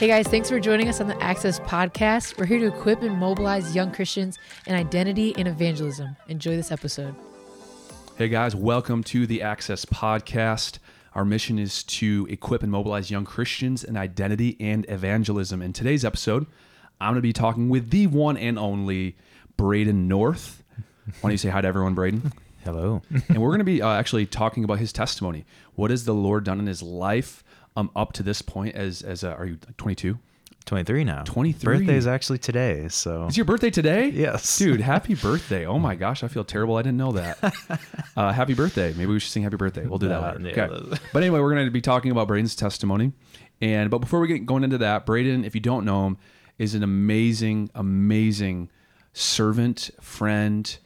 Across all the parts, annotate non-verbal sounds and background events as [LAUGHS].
Hey guys, thanks for joining us on the Access Podcast. We're here to equip and mobilize young Christians in identity and evangelism. Enjoy this episode. Hey guys, welcome to the Access Podcast. Our mission is to equip and mobilize young Christians in identity and evangelism. In today's episode, I'm going to be talking with the one and only Braden North. Why don't you say hi to everyone, Braden? [LAUGHS] Hello. and we're going to be uh, actually talking about his testimony. What has the Lord done in his life um, up to this point? As as uh, are you 22? 23 now. 23. Birthday is actually today, so It's your birthday today? Yes. Dude, happy [LAUGHS] birthday. Oh my gosh, I feel terrible. I didn't know that. [LAUGHS] Uh, happy birthday. Maybe we should sing happy birthday. We'll do that Uh, later. yeah, Okay. [LAUGHS] But anyway, we're going to be talking about Braden's testimony. And but before we get going into that, Braden, if you don't know him, is an amazing, amazing servant, friend,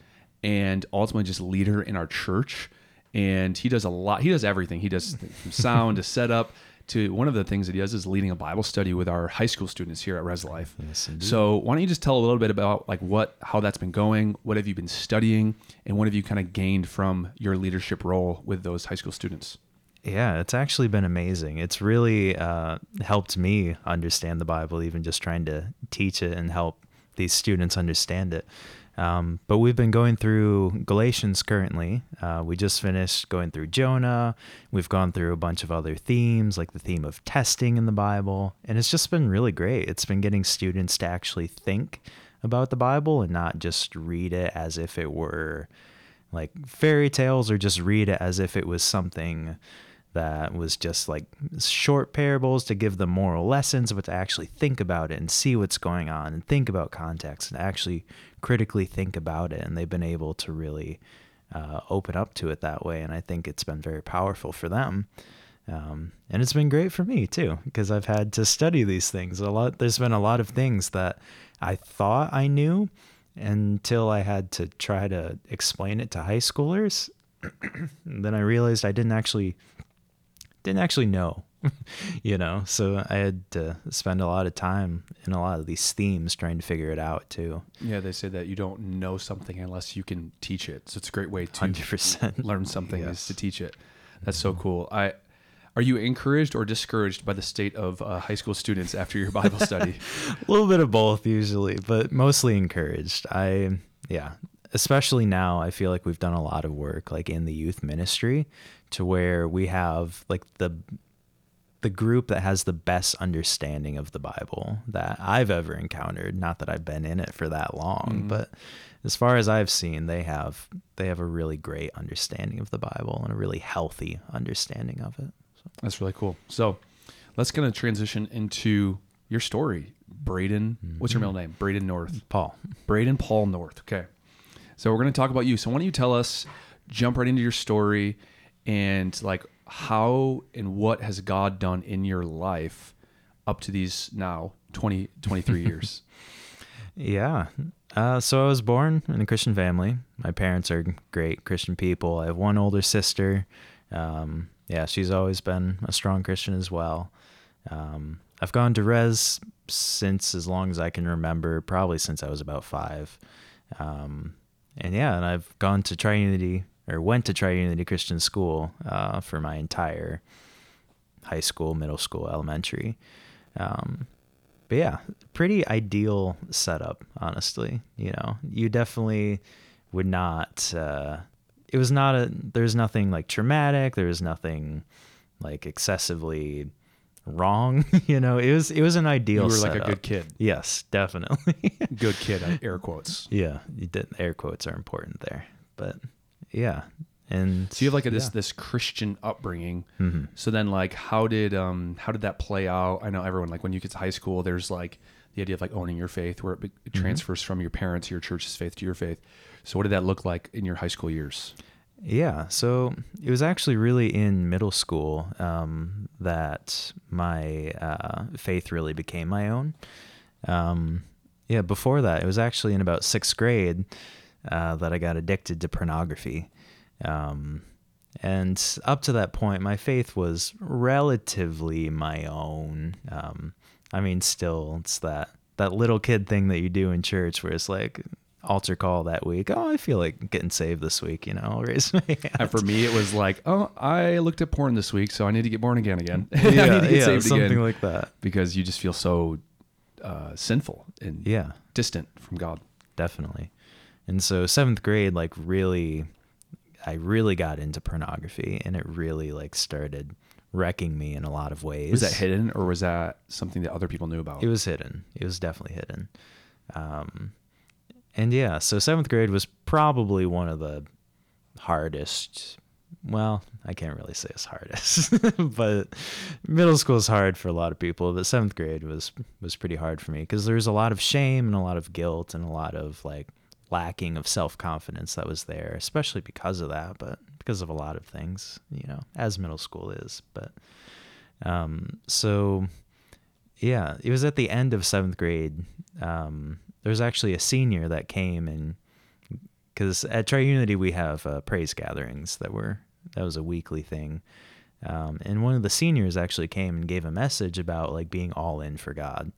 and ultimately just leader in our church. And he does a lot. He does everything. He does from sound to setup to one of the things that he does is leading a Bible study with our high school students here at Res Life. Yes, so why don't you just tell a little bit about like what how that's been going, what have you been studying, and what have you kind of gained from your leadership role with those high school students? yeah, it's actually been amazing. It's really uh, helped me understand the Bible, even just trying to teach it and help these students understand it. Um, but we've been going through Galatians currently. Uh, we just finished going through Jonah. We've gone through a bunch of other themes, like the theme of testing in the Bible. And it's just been really great. It's been getting students to actually think about the Bible and not just read it as if it were like fairy tales or just read it as if it was something that was just like short parables to give them moral lessons, but to actually think about it and see what's going on and think about context and actually critically think about it. And they've been able to really uh, open up to it that way. And I think it's been very powerful for them. Um, and it's been great for me too, because I've had to study these things a lot. There's been a lot of things that I thought I knew until I had to try to explain it to high schoolers. [CLEARS THROAT] Then I realized I didn't actually didn't actually know, [LAUGHS] you know. So I had to spend a lot of time in a lot of these themes trying to figure it out too. Yeah, they say that you don't know something unless you can teach it. So it's a great way to 100%. learn something is to teach it. That's so cool. I are you encouraged or discouraged by the state of uh, high school students after your Bible [LAUGHS] study? a little bit of both usually, but mostly encouraged. I yeah, especially now I feel like we've done a lot of work like in the youth ministry to where we have like the the group that has the best understanding of the Bible that I've ever encountered. Not that I've been in it for that long, mm. but as far as I've seen, they have they have a really great understanding of the Bible and a really healthy understanding of it. So. That's really cool. So let's kind of transition into your story. Braden, what's your mm-hmm. middle name? Braden North. Paul, Braden Paul North. Okay. So we're going to talk about you. So why don't you tell us, jump right into your story and like how and what has God done in your life up to these now 20, 23 [LAUGHS] years? Yeah. Uh, so I was born in a Christian family. My parents are great Christian people. I have one older sister. Um, yeah, she's always been a strong Christian as well. Um, I've gone to Res since as long as I can remember, probably since I was about five. Um, and yeah, and I've gone to Triunity or went to Triunity Christian School uh, for my entire high school, middle school, elementary. Um, but yeah, pretty ideal setup, honestly. You know, you definitely would not. Uh, it was not a. There's nothing like traumatic. There was nothing like excessively wrong. [LAUGHS] you know, it was it was an ideal. you were like a good kid. Yes, definitely. [LAUGHS] Good kid, uh, air quotes. yeah, you did, air quotes are important there, but yeah, and So you have like a, this yeah. this Christian upbringing. Mhm. So then, like, how did um how did that play out? I know everyone like when you get to high school, there's like the idea of like owning your faith, where it Mm-hmm. transfers from your parents, your church's faith to your faith. So what did that look like in your high school years? Yeah, so it was actually really in middle school um, that my uh, faith really became my own. Um, yeah, before that, it was actually in about sixth grade uh, that I got addicted to pornography. Um, and up to that point, my faith was relatively my own. Um, I mean, still, it's that that little kid thing that you do in church where it's like, altar call that week. Oh, I feel like getting saved this week. You know, I'll [LAUGHS] raise my hand. And for me, it was like, oh, I looked at porn this week, so I need to get born again again. [LAUGHS] I yeah, need to get yeah, something like that. because you just feel so uh, sinful and Yeah, distant from God. definitely. And so seventh grade, like really, I really got into pornography, and it really like started wrecking me in a lot of ways. Was that hidden, or was that something that other people knew about? It was hidden. It was definitely hidden. Um, and yeah, so seventh grade was probably one of the hardest. Well, I can't really say it's hardest, [LAUGHS] but middle school is hard for a lot of people. But seventh grade was was pretty hard for me because there was a lot of shame and a lot of guilt and a lot of like lacking of self confidence that was there, especially because of that, but because of a lot of things, you know, as middle school is. But um, so yeah, it was at the end of seventh grade. Um, there was actually a senior that came and because at Triunity we have uh, praise gatherings that were that was a weekly thing, um, and one of the seniors actually came and gave a message about like being all in for God.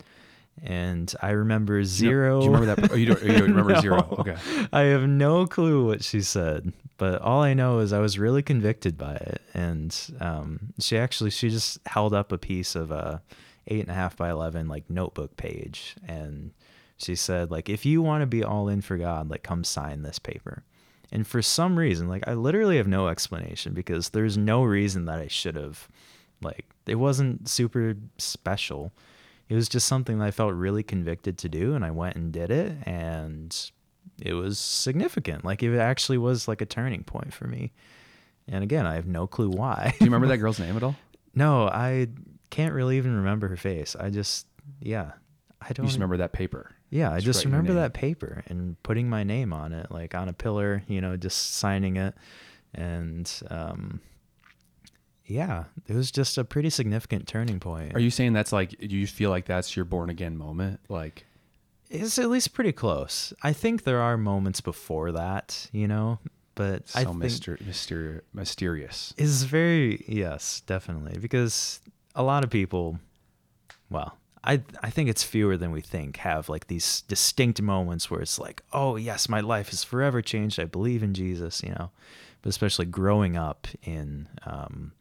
And I remember zero. Do you remember that? Oh, you don't, you don't [LAUGHS] remember No. zero? Okay. I have no clue what she said, but all I know is I was really convicted by it. And um, she actually she just held up a piece of a eight and a half by eleven like notebook page, and she said like if you want to be all in for God, like come sign this paper. And for some reason, like I literally have no explanation because there's no reason that I should have, like it wasn't super special. It was just something that I felt really convicted to do, and I went and did it, and it was significant. Like it actually was like a turning point for me. And again, I have no clue why. Do you remember that [LAUGHS] girl's name at all? no, I can't really even remember her face. I just, yeah, I don't You just remember that paper. Yeah, I Just just remember that paper and putting my name on it, like on a pillar, you know, just signing it. And um, yeah, it was just a pretty significant turning point. Are you saying that's like? Do you feel like that's your born again moment? Like, It's at least pretty close. I think there are moments before that, you know, but I so think myster- myster- mysterious. is very yes, definitely because a lot of people, well, I I think it's fewer than we think have like these distinct moments where it's like, oh yes, my life is forever changed. I believe in Jesus, you know, but especially growing up in um,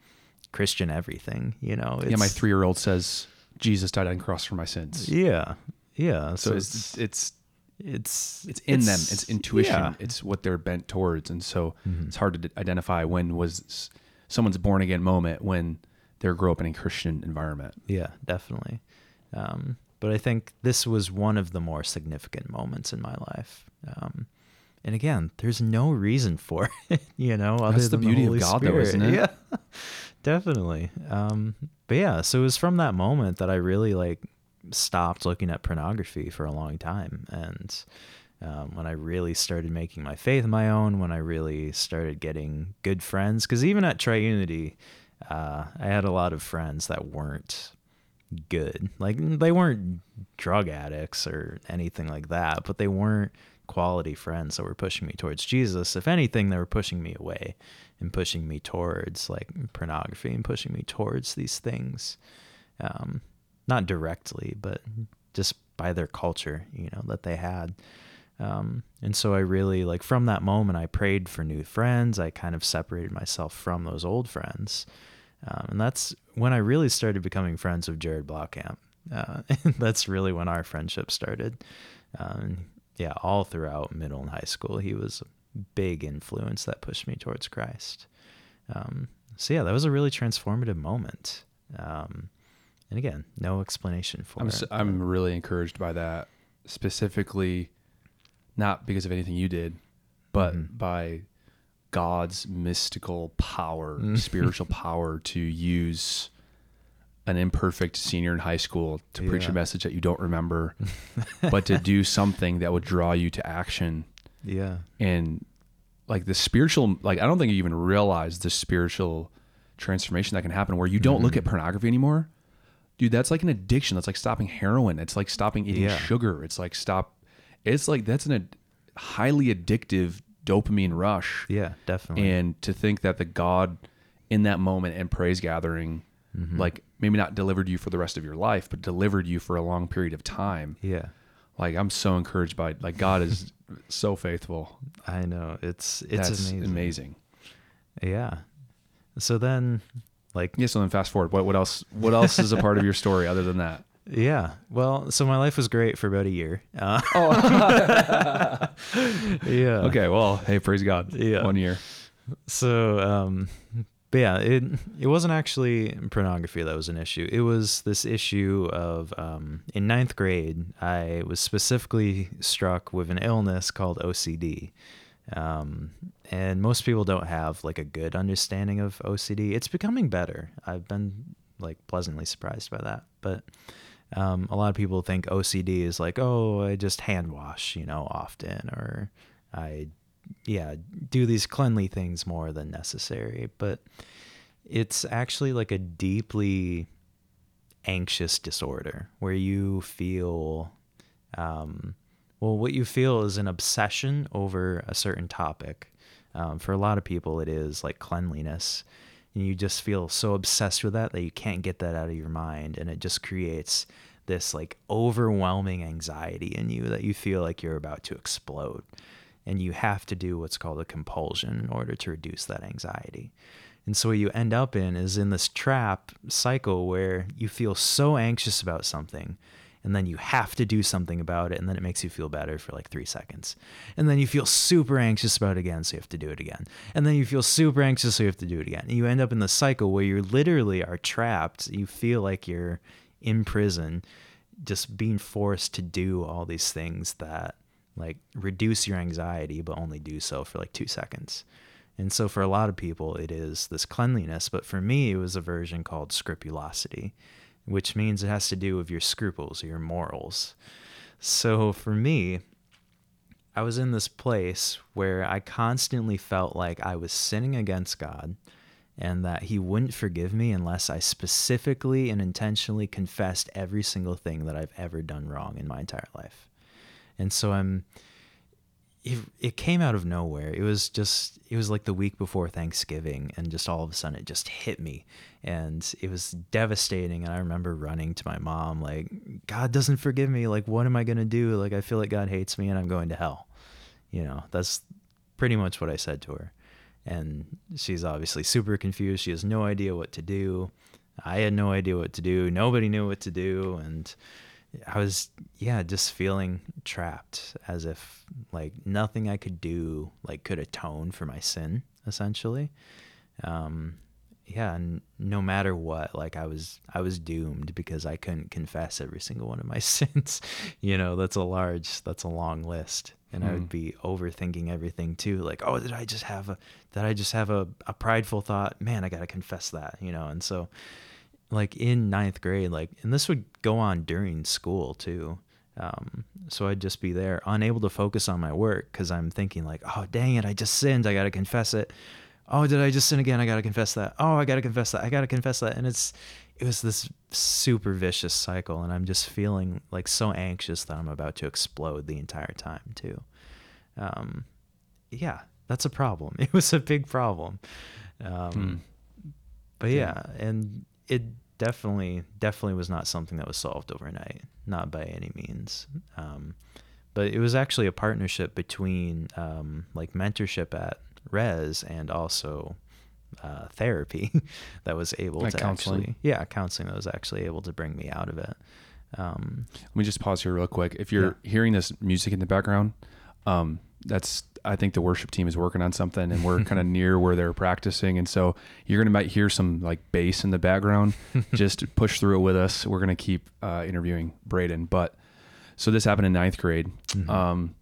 Christian everything, you know. yeah, my three-year-old says Jesus died on the cross for my sins. Yeah, yeah. So it's it's it's it's in them. It's intuition. yeah. It's what they're bent towards, and so Mhm. it's hard to identify when was someone's born again moment when they grew up in a Christian environment. Yeah, definitely. Um, but I think this was one of the more significant moments in my life. Um, and again, there's no reason for [LAUGHS] it, you know, other That's the beauty of Holy God, though, Spirit. isn't it? [LAUGHS] Yeah, definitely. Um, but yeah, so it was from that moment that I really like stopped looking at pornography for a long time, and um, when I really started making my faith my own, when I really started getting good friends, because even at Triunity, uh, I had a lot of friends that weren't good. Like they weren't drug addicts or anything like that, but they weren't quality friends that were pushing me towards Jesus. If anything, they were pushing me away and pushing me towards like pornography and pushing me towards these things. Um, not directly, but just by their culture, you know, that they had. Um, and so I really like from that moment, I prayed for new friends. I kind of separated myself from those old friends. Um, and that's when I really started becoming friends with Jared Blaukamp. Uh, [LAUGHS] and that's really when our friendship started. Um, yeah, all throughout middle and high school, he was a big influence that pushed me towards Christ. Um, so yeah, that was a really transformative moment. Um, and again, no explanation for I'm it. I'm really encouraged by that, specifically, not because of anything you did, but Mhm. by God's mystical power, Mm. spiritual [LAUGHS] power to use an imperfect senior in high school to preach a message that you don't remember, [LAUGHS] but to do something that would draw you to action yeah. and like the spiritual like I don't think you even realize the spiritual transformation that can happen where you don't look Mhm. at pornography anymore. Dude, that's like an addiction. That's like stopping heroin. It's like stopping eating Yeah. sugar. It's like stop it's like that's an ad- highly addictive dopamine rush. Yeah, definitely. And to think that the God in that moment and praise gathering Mhm. like maybe not delivered you for the rest of your life, but delivered you for a long period of time yeah. like I'm so encouraged by like God is [LAUGHS] so faithful. I know it's it's amazing. amazing. Yeah. So then, like, Yeah. So then fast forward. What what else? What else is a part of your story other than that? [LAUGHS] yeah. Well, so my life was great for about a year. Uh, [LAUGHS] yeah. Okay. Well, hey, praise God. Yeah. One year. So, um, but yeah, it it wasn't actually pornography that was an issue. It was this issue of um, in ninth grade, I was specifically struck with an illness called OCD. Um, and most people don't have like a good understanding of OCD. It's becoming better. I've been like pleasantly surprised by that. But um, a lot of people think OCD is like, oh, I just hand wash, you know, often, or I, yeah, do these cleanly things more than necessary. But it's actually like a deeply anxious disorder where you feel, um, well, what you feel is an obsession over a certain topic. Um, for a lot of people, it is like cleanliness. And you just feel so obsessed with that that you can't get that out of your mind. And it just creates this like overwhelming anxiety in you that you feel like you're about to explode. And you have to do what's called a compulsion in order to reduce that anxiety. And so what you end up in is in this trap cycle where you feel so anxious about something and then you have to do something about it and then it makes you feel better for like 3 seconds. And then you feel super anxious about it again so you have to do it again. And then you feel super anxious so you have to do it again. And you end up in the cycle where you literally are trapped. You feel like you're in prison just being forced to do all these things that like reduce your anxiety but only do so for like 2 seconds. And so for a lot of people, it is this cleanliness. But for me, it was a version called scrupulosity, which means it has to do with your scruples or your morals. So for me, I was in this place where I constantly felt like I was sinning against God and that He wouldn't forgive me unless I specifically and intentionally confessed every single thing that I've ever done wrong in my entire life. And so I'm it, it came out of nowhere. It was just, it was like the week before Thanksgiving, and just all of a sudden it just hit me. And it was devastating. And I remember running to my mom, like, God doesn't forgive me. Like, what am I to do? Like, I feel like God hates me and I'm going to hell. You know, that's pretty much what I said to her. And she's obviously super confused. She has no idea what to do. I had no idea what to do. Nobody knew what to do. And, I was yeah, just feeling trapped as if like nothing I could do like could atone for my sin essentially. Um yeah, and no matter what, like I was I was doomed because I couldn't confess every single one of my [LAUGHS] sins. you know, that's a large that's a long list. And I would be overthinking everything too. Like, oh, did I just have a did I just have a, a prideful thought? Man, I gotta confess that, you know, and so like in ninth grade, like, and this would go on during school too. Um, so I'd just be there, unable to focus on my work because I'm thinking like, oh dang it, I just sinned, I gotta confess it. Oh, did I just sin again? I gotta confess that. Oh, I gotta confess that. I gotta confess that. And it's, it was this super vicious cycle, and I'm just feeling like so anxious that I'm about to explode the entire time too. Um, yeah, that's a problem. [LAUGHS] It was a big problem. Um, But yeah, and it definitely definitely was not something that was solved overnight not by any means um, but it was actually a partnership between um, like mentorship at res and also uh, therapy [LAUGHS] that was able Like to counseling? actually yeah counseling that was actually able to bring me out of it um, Let me just pause here real quick. If you're hearing this music in the background, um, that's I think the worship team is working on something, and we're [LAUGHS] kind of near where they're practicing, and so you're gonna might hear some like bass in the background. [LAUGHS] just push through it with us. We're gonna keep uh, interviewing Braden, but so this happened in ninth grade. Um,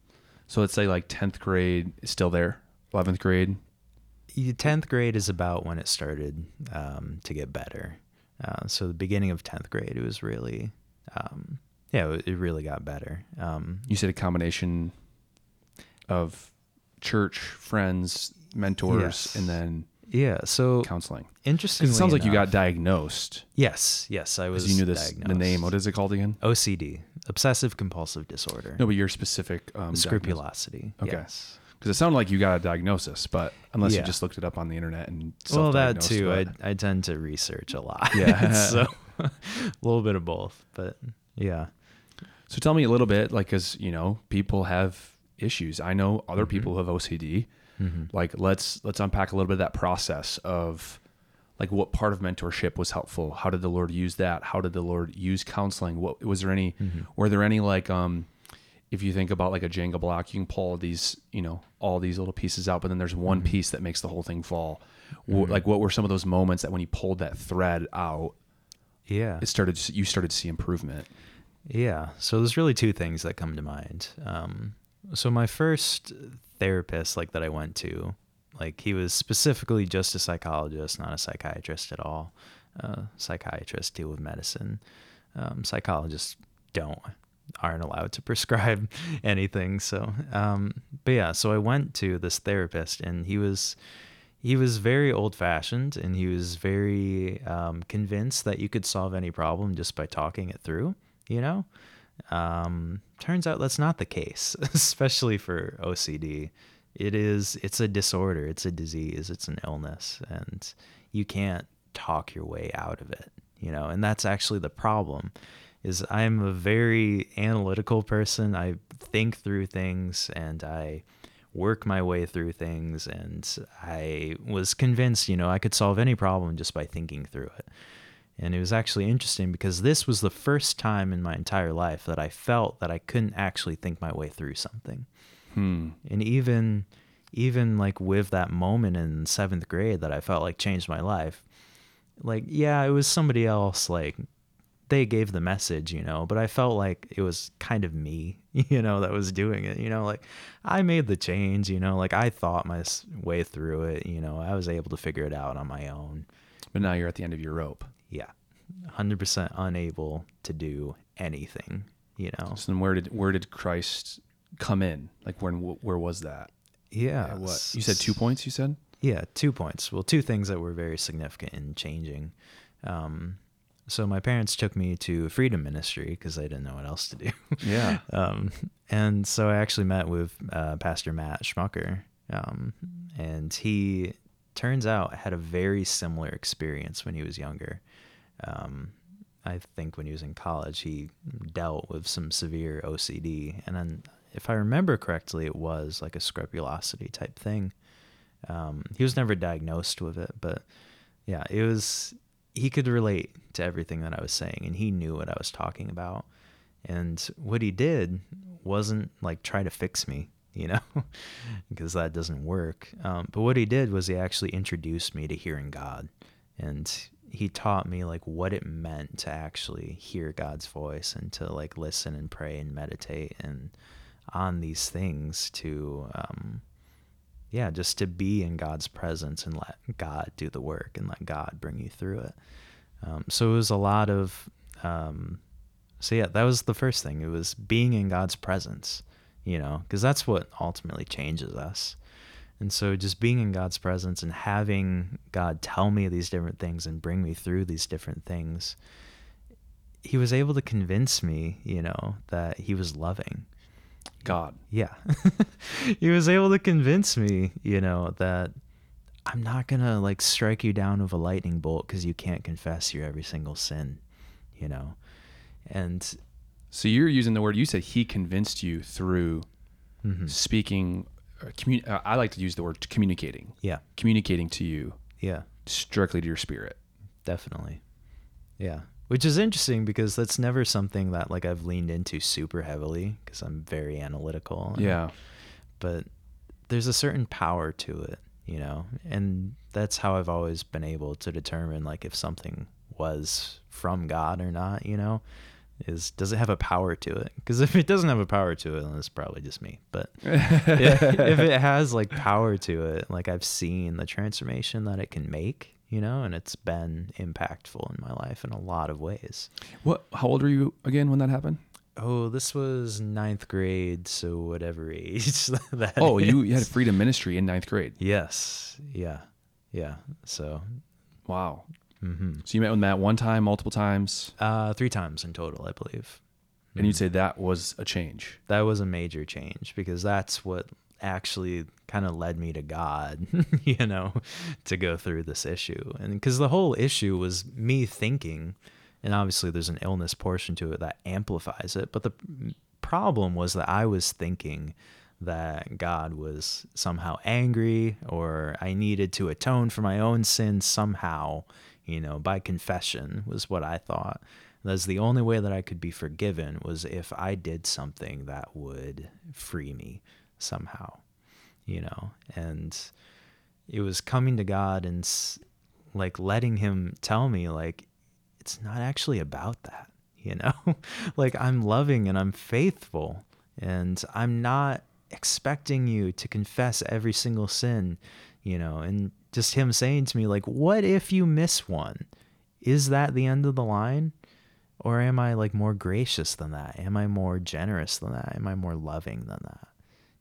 so let's say like tenth grade is still there, eleventh grade. 10th grade is about when it started um, to get better. Uh, so the beginning of 10th grade, it was really, um, yeah, it it really got better. Um, You said a combination of church, friends, mentors, Yes. and then yeah. So counseling. interesting. It sounds like you got diagnosed. Yes. Yes. I was. You knew this the name. What is it called again? OCD, obsessive compulsive disorder. No, but your specific um, Scrupulosity. Okay. Yes. Because it sounded like you got a diagnosis, but unless you just looked it up on the internet and Well, that too. but- I I tend to research a lot. Yeah. [LAUGHS] so [LAUGHS] a little bit of both, but yeah. So tell me a little bit, like, because you know, people have issues. I know other mm-hmm. people who have OCD. Mm-hmm. Like, let's let's unpack a little bit of that process of, like, what part of mentorship was helpful? How did the Lord use that? How did the Lord use counseling? What was there any? Mm-hmm. Were there any like, um, if you think about like a Jenga block, you can pull these, you know, all these little pieces out, but then there's one piece that makes the whole thing fall. Wh- Like, what were some of those moments that when you pulled that thread out, Yeah. it started you started to see improvement? Yeah. So there's really two things that come to mind. Um, so my first therapist, like that I went to, like he was specifically just a psychologist, not a psychiatrist at all. Uh, psychiatrists deal with medicine. Um, psychologists don't aren't allowed to [LAUGHS] prescribe anything. So, um, but yeah. So I went to this therapist, and he was he was very old fashioned, and he was very um, convinced that you could solve any problem just by talking it through you know um, turns out that's not the case [LAUGHS] especially for ocd it is it's a disorder it's a disease it's an illness and you can't talk your way out of it you know and that's actually the problem is i'm a very analytical person. I think through things and i work my way through things and i was convinced you know i could solve any problem just by thinking through it and it was actually interesting because this was the first time in my entire life that I felt that I couldn't actually think my way through something. Hmm. And even even like with that moment in 7th grade that I felt like changed my life. Like yeah, it was somebody else like they gave the message, you know, but I felt like it was kind of me, [LAUGHS] you know, that was doing it, you know, like I made the change, you know, like I thought my way through it, you know, I was able to figure it out on my own. But now you're at the end of your rope. Yeah. 100% unable to do anything, you know. So then where did where did Christ come in? Like when where was that? Yeah. At what you said two points. You said Yeah, two points. Well, two things that were very significant in changing. Um, so my parents took me to Freedom Ministry because they didn't know what else to do. yeah. [LAUGHS] um, and so I actually met with uh, Pastor Matt Schmucker, um, and he turns out had a very similar experience when he was younger. Um, I think when he was in college, he dealt with some severe OCD, and then if I remember correctly, it was like a scrupulosity type thing. Um, he was never diagnosed with it, but yeah, it was. He could relate to everything that I was saying, and he knew what I was talking about. And what he did wasn't like try to fix me, you know, [LAUGHS] because that doesn't work. Um, but what he did was he actually introduced me to hearing God, and he taught me like what it meant to actually hear God's voice and to like listen and pray and meditate and on these things to um, yeah, just to be in God's presence and let God do the work and let God bring you through it. Um, so it was a lot of, um, so yeah, that was the first thing. It was being in God's presence, you know, because that's what ultimately changes us. And so just being in God's presence and having God tell me these different things and bring me through these different things, he was able to convince me, you know, that he was loving God. yeah. [LAUGHS] he was able to convince me, you know, that I'm not going to like strike you down with a lightning bolt because you can't confess your every single sin, you know. And So you're using the word you said he convinced you through mhm, speaking. Or commu- uh, I like to use the word communicating. yeah, Communicating to you yeah, directly to your spirit. definitely. Yeah. Which is interesting because that's never something that like I've leaned into super heavily because I'm very analytical. and- Yeah. but there's a certain power to it, you know, and that's how I've always been able to determine like if something was from God or not, you know, is does it have a power to it? Because if it doesn't have a power to it, then it's probably just me. But [LAUGHS] if, if it has like power to it, like I've seen the transformation that it can make, you know, and it's been impactful in my life in a lot of ways. What? How old were you again when that happened? Oh, this was ninth grade, so whatever [LAUGHS] age that. Oh, you, you had freedom ministry in ninth grade. Yes. Yeah. Yeah. So, Wow. Hmm So you met with Matt one time, multiple times, uh, three times in total, I believe. and you'd say that was a change. That was a major change because that's what actually kind of led me to God, [LAUGHS] you know, to go through this issue. And because the whole issue was me thinking And obviously, there's an illness portion to it that amplifies it. But the problem was that I was thinking that God was somehow angry or I needed to atone for my own sins somehow, you know, by confession was what I thought. That's the only way that I could be forgiven was if I did something that would free me somehow, you know, and it was coming to God and like letting him tell me like it's not actually about that, [LAUGHS] you know? like I'm loving and I'm faithful and I'm not expecting you to confess every single sin, you know, and just him saying to me, like, what if you miss one? Is that the end of the line? Or am I like more gracious than that? Am I more generous than that? Am I more loving than that?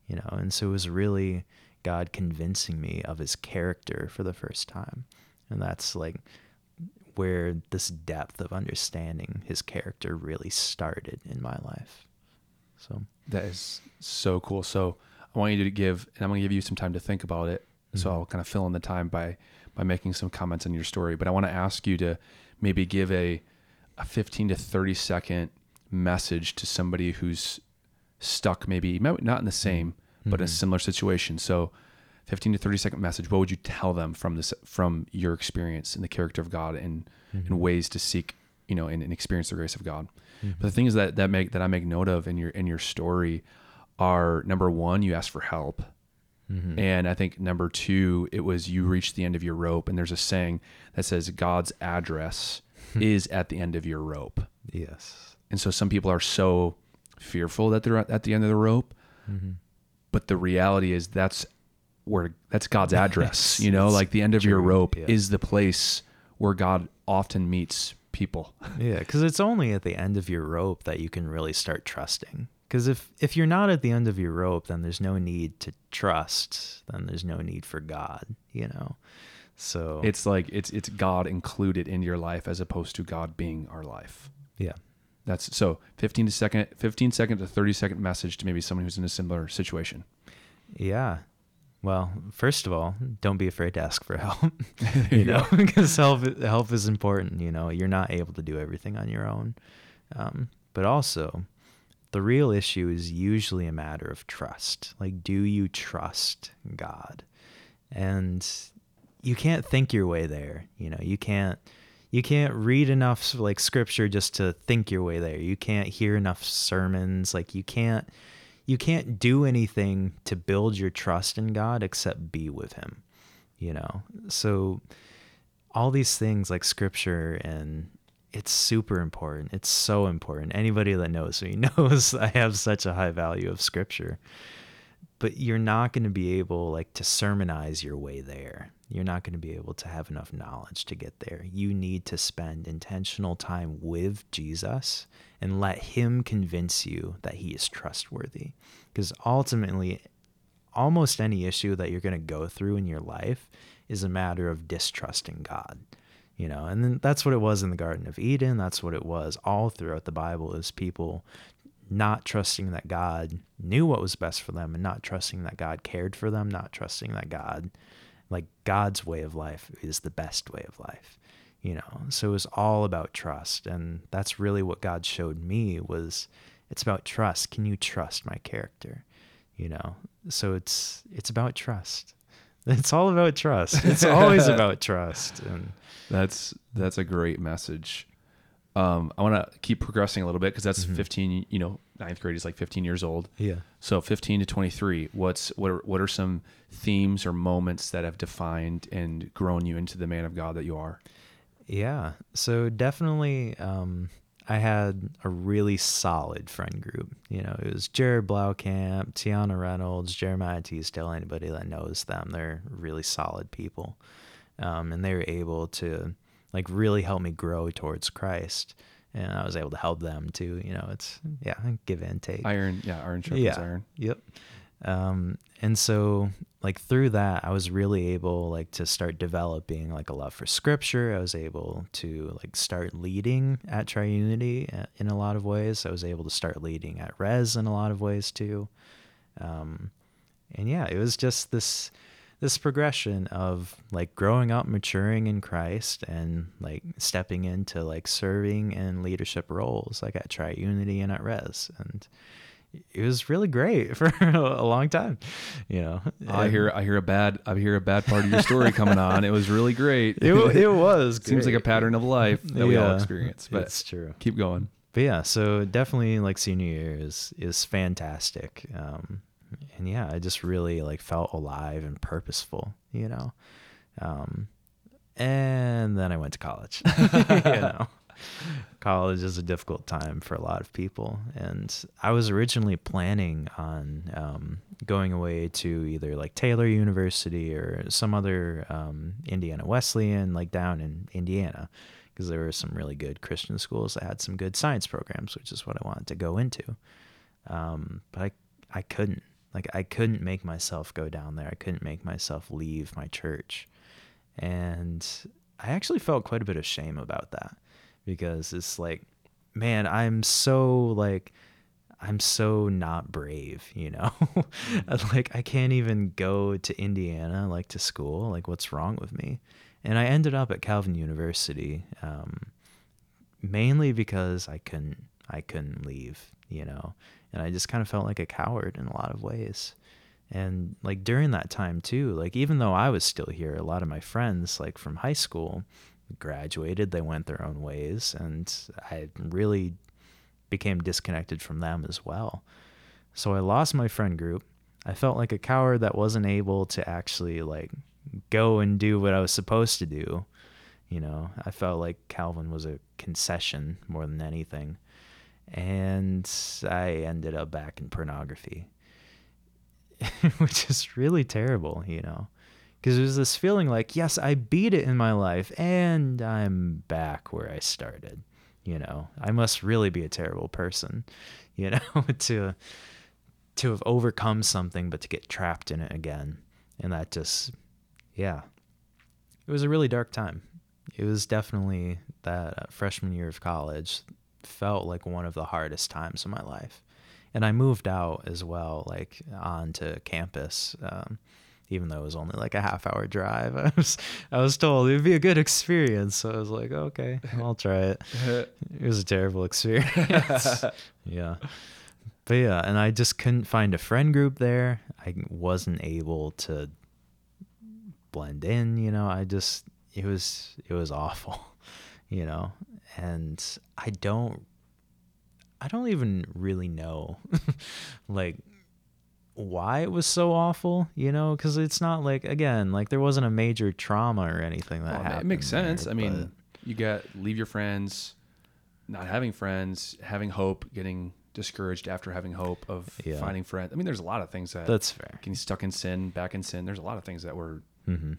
You know, and so it was really God convincing me of his character for the first time. And that's like where this depth of understanding his character really started in my life. So that is so cool. So I want you to give, and I'm going to give you some time to think about it. Mm-hmm. So I'll kind of fill in the time by by making some comments on your story. But I want to ask you to maybe give a a 15 to 30 second message to somebody who's stuck, maybe not in the same, mm-hmm. but in a mm-hmm. similar situation. So 15 to 30 second message. What would you tell them from this from your experience in the character of God and mm-hmm. and ways to seek, you know, and, and experience the grace of God? Mm-hmm. But the things that that make that I make note of in your in your story are number one, you ask for help. Mm-hmm. And I think number two, it was you reached the end of your rope. And there's a saying that says God's address [LAUGHS] is at the end of your rope. Yes. And so some people are so fearful that they're at the end of the rope. Mm-hmm. But the reality is that's where that's God's [LAUGHS] address. you know, like the end of true. your rope yeah. is the place where God often meets people. yeah, because it's only at the end of your rope that you can really start trusting. Because if if you're not at the end of your rope, then there's no need to trust. Then there's no need for God. You know. So it's like it's it's God included in your life as opposed to God being our life. Yeah. That's so 15 to second 15 second to 30 second message to maybe someone who's in a similar situation. Yeah. Well, first of all, don't be afraid to ask for help. [LAUGHS] [LAUGHS] you know, [LAUGHS] because help help is important. You know, you're not able to do everything on your own. Um, but also, the real issue is usually a matter of trust. Like, do you trust God? And you can't think your way there. You know, you can't you can't read enough like scripture just to think your way there. You can't hear enough sermons. Like you can't you can't do anything to build your trust in God except be with him. You know. So all these things like scripture and it's super important. It's so important. Anybody that knows me [LAUGHS] knows I have such a high value of scripture. But you're not going to be able like to sermonize your way there. You're not going to be able to have enough knowledge to get there. You need to spend intentional time with Jesus and let him convince you that he is trustworthy. Because ultimately, almost any issue that you're going to go through in your life is a matter of distrusting God. You know, and then that's what it was in the Garden of Eden. That's what it was all throughout the Bible is people not trusting that God knew what was best for them and not trusting that God cared for them, not trusting that God like God's way of life is the best way of life you know? So it was all about trust and that's really what god showed me was it's about trust. Can you trust my character? You know? So it's it's about trust it's all about trust [LAUGHS] it's always about trust and that's that's a great message um, I want to keep progressing a little bit because that's mm-hmm. 15. You know, ninth grade is like 15 years old. Yeah. So 15 to 23. What's what are what are some themes or moments that have defined and grown you into the man of God that you are? Yeah. So definitely, um, I had a really solid friend group. You know, it was Jared Blaukamp, Tiana Reynolds, Jeremiah Teasdale. Anybody that knows them, they're really solid people, um, and they were able to like really help me grow towards Christ. And I was able to help them too. You know, it's yeah, give and take. Iron, yeah, iron sharpens yeah, iron. Yep. Um, and so like through that, I was really able like to start developing like a love for Scripture. I was able to like start leading at Triunity uh, in a lot of ways. I was able to start leading at Res in a lot of ways too. Um, and yeah, it was just this this progression of like growing up, maturing in Christ, and like stepping into like serving and leadership roles, like at Triunity and at Res, and it was really great [LAUGHS] for a long time, you know. I hear I hear a bad I hear a bad part of your story coming on. It was really great. it, it was [LAUGHS] seems like a pattern of life that we all experience. But it's true. keep going. But yeah, so definitely like senior year is is fantastic. Um, and yeah, I just really like felt alive and purposeful, you know. Um, and then I went to college. [LAUGHS] you know, college is a difficult time for a lot of people, and I was originally planning on um, going away to either like Taylor University or some other um, Indiana Wesleyan, like down in Indiana, because there were some really good Christian schools that had some good science programs, which is what I wanted to go into. Um, but I I couldn't like I couldn't make myself go down there. I couldn't make myself leave my church, and I actually felt quite a bit of shame about that because it's like, man, I'm so like. I'm so not brave, you know? [LAUGHS] like I can't even go to Indiana like to school. Like what's wrong with me? And I ended up at Calvin University um, mainly because I couldn't I couldn't leave, you know. And I just kind of felt like a coward in a lot of ways. And like during that time too, like even though I was still here, a lot of my friends like from high school graduated, they went their own ways and I really became disconnected from them as well. So I lost my friend group. I felt like a coward that wasn't able to actually like go and do what I was supposed to do. You know, I felt like Calvin was a concession more than anything. And I ended up back in pornography, [LAUGHS] which is really terrible, you know, because there's this feeling like, yes, I beat it in my life and I'm back where I started. You know, I must really be a terrible person, [LAUGHS] you know, [LAUGHS] to to have overcome something but to get trapped in it again. And that just yeah. It was a really dark time. It was definitely that uh, freshman year of college felt like one of the hardest times of my life. And I moved out as well, like onto campus. Um, even though it was only like a half hour drive. [LAUGHS] I was I was told it'd be a good experience. So I was like, okay, I'll try it. [LAUGHS] It was a terrible experience. [LAUGHS] yeah. But yeah, and I just couldn't find a friend group there. I wasn't able to blend in, you know. I just it was it was awful, you know. And I don't I don't even really know like why it was so awful, you know, because it's not like again, like there wasn't a major trauma or anything that Well, happened. it makes sense. there, I mean, you got leave your friends, not having friends, having hope, getting discouraged after having hope of Yeah. finding friends. I mean, there's a lot of things that that's fair. getting stuck in sin, back in sin. There's a lot of things that were hmm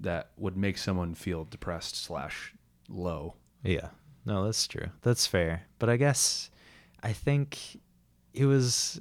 that would make someone feel depressed slash low. Yeah. No, that's true. That's fair. But I guess I think it was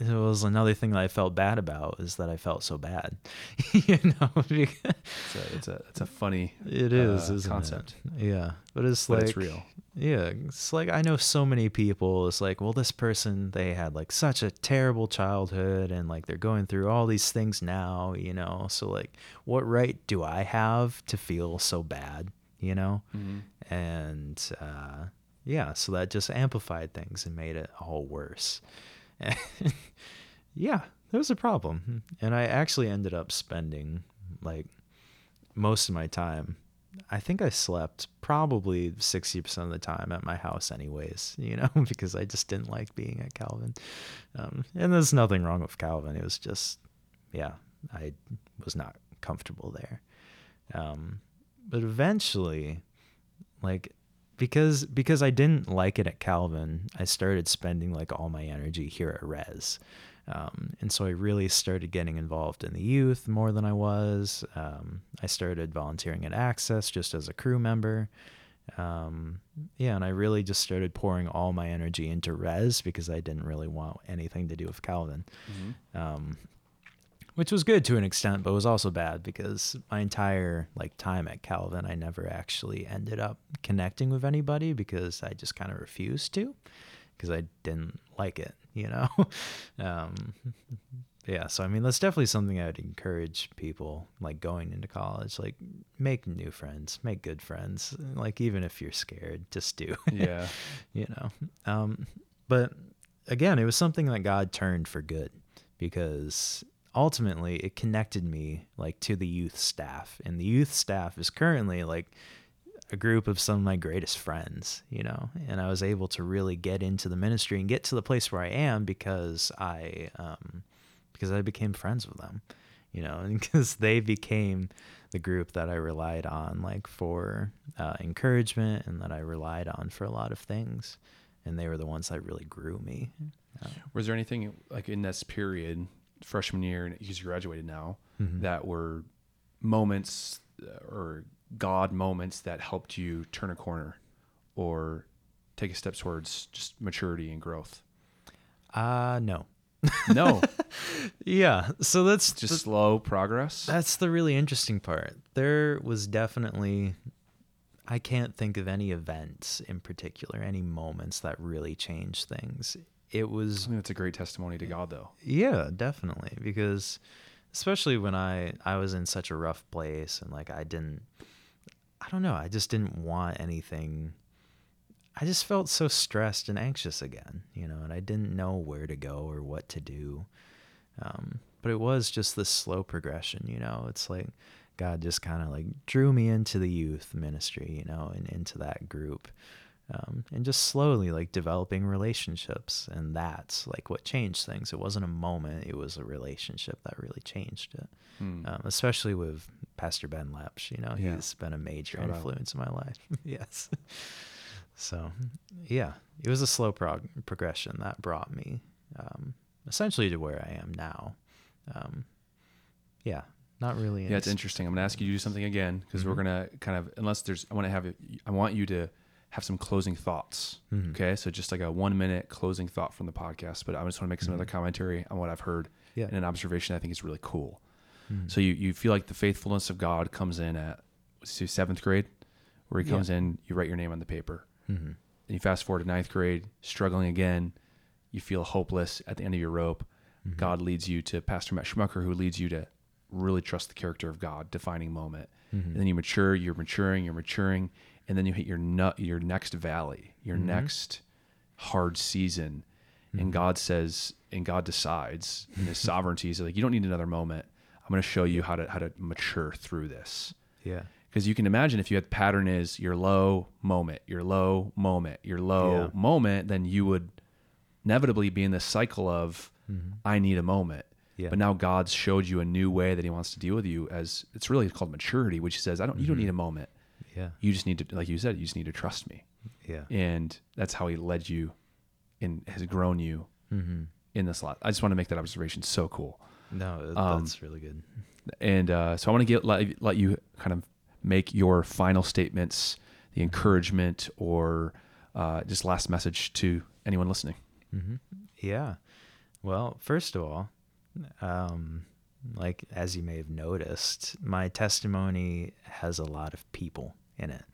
it was another thing that I felt bad about is that I felt so bad. [LAUGHS] you know, [LAUGHS] It's a it's a it's a funny it is uh, concept, It? Yeah, but it's but like it's real. Yeah, it's like I know so many people. It's like, well, this person they had like such a terrible childhood, and like they're going through all these things now, you know. So like, what right do I have to feel so bad, you know? Mhm. And uh, yeah, so that just amplified things and made it all worse. [LAUGHS] yeah, that was a problem, and I actually ended up spending like most of my time I think I slept probably 60% of the time at my house, anyways, [LAUGHS] you know, because I just didn't like being at Calvin. Um, and there's nothing wrong with Calvin. It was just, yeah, I was not comfortable there. Um, but eventually, like, because because I didn't like it at Calvin, I started spending like all my energy here at Res. Um, and so I really started getting involved in the youth more than I was. Um, I started volunteering at Access just as a crew member. Um, yeah, and I really just started pouring all my energy into Res because I didn't really want anything to do with Calvin. Um, which was good to an extent, but was also bad because my entire like time at Calvin, I never actually ended up connecting with anybody because I just kind of refused to because I didn't like it, you know. [LAUGHS] um, yeah so i mean that's definitely something i would encourage people like going into college like make new friends make good friends like even if you're scared just do Yeah. [LAUGHS] you know um but again it was something that god turned for good because ultimately it connected me like to the youth staff. And the youth staff is currently like a group of some of my greatest friends, you know, and I was able to really get into the ministry and get to the place where I am because I, um, because I became friends with them, you know, [LAUGHS] and because they became the group that I relied on, like for uh, encouragement and that I relied on for a lot of things, and they were the ones that really grew me. Was there anything like in this period, freshman year, and he's graduated now, Mhm. that were moments uh, or God moments that helped you turn a corner or take a step towards just maturity and growth? uh no. No, [LAUGHS] Yeah, so that's just the- slow progress. That's the really interesting part. There was definitely I can't think of any events in particular, any moments that really changed things. It I was think that's a great testimony to God, though. yeah, definitely because especially when I I was in such a rough place and like I didn't I don't know, I just didn't want anything I just felt so stressed and anxious again, you know, and I didn't know where to go or what to do. Um, but it was just this slow progression, you know. It's like God just kind of like drew me into the youth ministry, you know, and into that group. Um, and just slowly like developing relationships. And that's like what changed things. It wasn't a moment, it was a relationship that really changed it. Hmm. Um, especially with Pastor Ben Lepsch, you know, Yeah. he's been a major Shout out. influence in my life. [LAUGHS] yes. So, yeah, it was a slow prog- progression that brought me um, essentially to where I am now. Um, yeah, not really. Yeah, it's interesting. I'm going to ask you to do something again because we're Mhm. going to kind of, unless there's, I want to have, I want you to have some closing thoughts. Mhm. Okay. So just like a one minute closing thought from the podcast, but I just want to make some other commentary on what I've heard Mm-hmm. Yeah. and an observation I think is really cool. Mhm. So you, you feel like the faithfulness of God comes in at seventh grade, where he Yeah. comes in, you write your name on the paper. And you fast forward to ninth grade, struggling again. You feel hopeless at the end of your rope. Mm-hmm. God leads you to Pastor Matt Schmucker, who leads you to really trust the character of God, defining moment. Mhm. And then you mature, you're maturing, you're maturing, and then you hit your nut, your next valley, your Mhm. next hard season. And Mhm. God says, and God decides in His [LAUGHS] sovereignty, He's like, you don't need another moment. I'm going to show you how to how to mature through this Yeah. because you can imagine if you had the pattern is your low moment, your low moment, your low Yeah. moment, then you would inevitably be in this cycle of Mhm. I need a moment. Yeah. But now God's showed you a new way that He wants to deal with you as it's really called maturity, which says I don't you don't need a moment. Yeah. You just need to like you said, you just need to trust me. Yeah. And that's how He led you and has grown you hmm in this lot. I just want to make that observation so cool. No, Um, that's really good. and uh, so I want to get let, let you kind of make your final statements, the encouragement, or uh, just last message to anyone listening. hmm Yeah. Well, first of all, um, like as you may have noticed, my testimony has a lot of people in it.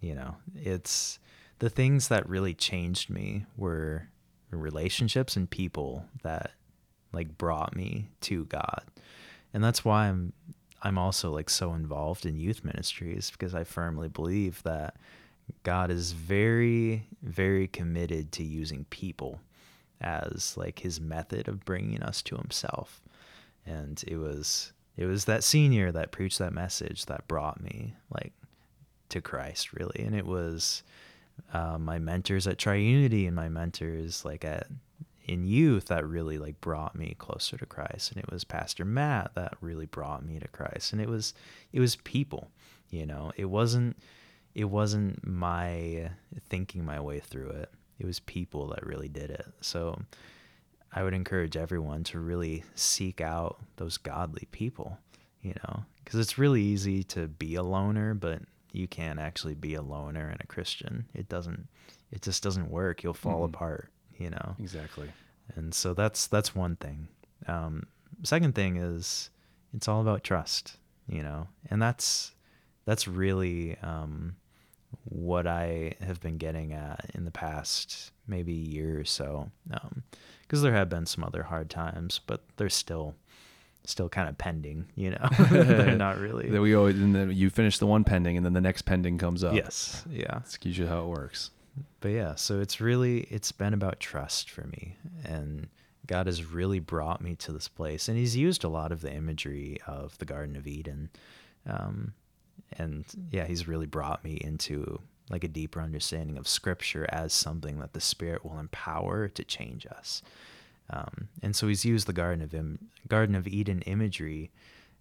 You know, it's the things that really changed me were relationships and people that like brought me to God. And that's why I'm I'm also like so involved in youth ministries because I firmly believe that God is very very committed to using people as like his method of bringing us to himself. And it was it was that senior that preached that message that brought me like to Christ really. And it was uh, my mentors at Triunity and my mentors like at in youth that really like brought me closer to Christ. And it was Pastor Matt that really brought me to Christ. And it was it was people you know? It wasn't it wasn't my thinking my way through it. It was people that really did it. So I would encourage everyone to really seek out those godly people you know? Because it's really easy to be a loner but you can't actually be a loner and a Christian. It doesn't it just doesn't work. You'll fall Mhm. apart you know? Exactly. and so that's that's one thing. Um, second thing is it's all about trust you know? And that's that's really um, what i have been getting at in the past maybe year or so. Because there have been some other hard times but there's still still kind of pending, you know. [LAUGHS] They're not really. Then we always, and then you finish the one pending, and then the next pending comes up. yes, yeah. That's usually how it works. But yeah, so it's really it's been about trust for me, and God has really brought me to this place, and He's used a lot of the imagery of the Garden of Eden, um, and yeah, He's really brought me into like a deeper understanding of Scripture as something that the Spirit will empower to change us. Um, and so He's used the Garden of Im- Garden of Eden imagery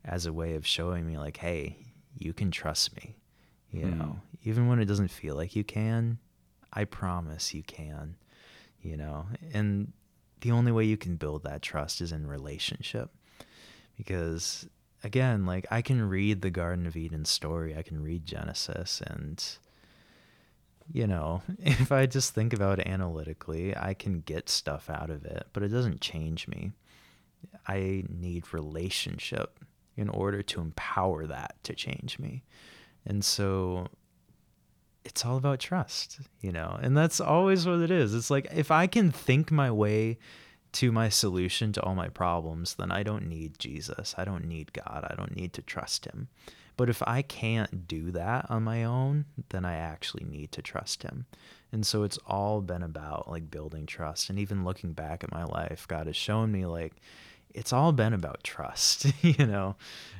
as a way of showing me, like, hey, you can trust me. You Hmm. know, even when it doesn't feel like you can, I promise you can. You know, and the only way you can build that trust is in relationship. Because again, like I can read the Garden of Eden story, I can read Genesis, and you know, [LAUGHS] if I just think about it analytically, I can get stuff out of it, but it doesn't change me. I need relationship in order to empower that to change me. And so it's all about trust, you know, and that's always what it is. It's like if I can think my way to my solution to all my problems, then I don't need Jesus. I don't need God. I don't need to trust Him. But if I can't do that on my own, then I actually need to trust Him. And so it's all been about like building trust. And even looking back at my life, God has shown me like, it's all been about trust, [LAUGHS] you know?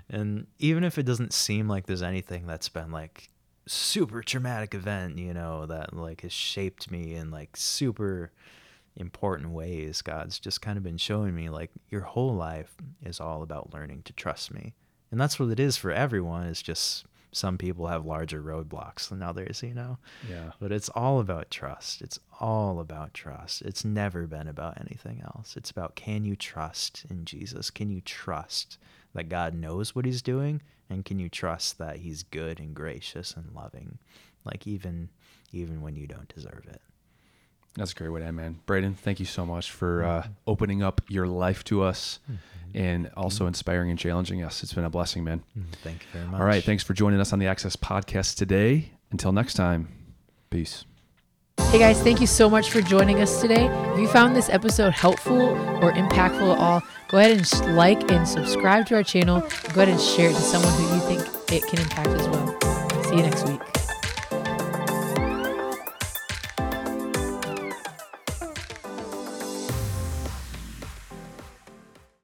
And even if it doesn't seem like there's anything that's been like super traumatic event, you know, that like has shaped me in like super important ways, God's just kind of been showing me like your whole life is all about learning to trust me. And that's what it is for everyone. It's just some people have larger roadblocks than others, you know? Yeah. But it's all about trust. It's all about trust. It's never been about anything else. It's about can you trust in Jesus? Can you trust that God knows what he's doing? And can you trust that he's good and gracious and loving? Like even even when you don't deserve it. That's a great way to end, man. Braden, thank you so much for uh, opening up your life to us mm-hmm. and mm-hmm. also inspiring and challenging us. It's been a blessing, man. Mm-hmm. Thank you very much. All right. Thanks for joining us on the Access Podcast today. Until next time, peace. Hey guys, thank you so much for joining us today. If you found this episode helpful or impactful at all, go ahead and like and subscribe to our channel. Go ahead and share it to someone who you think it can impact as well. See you next week.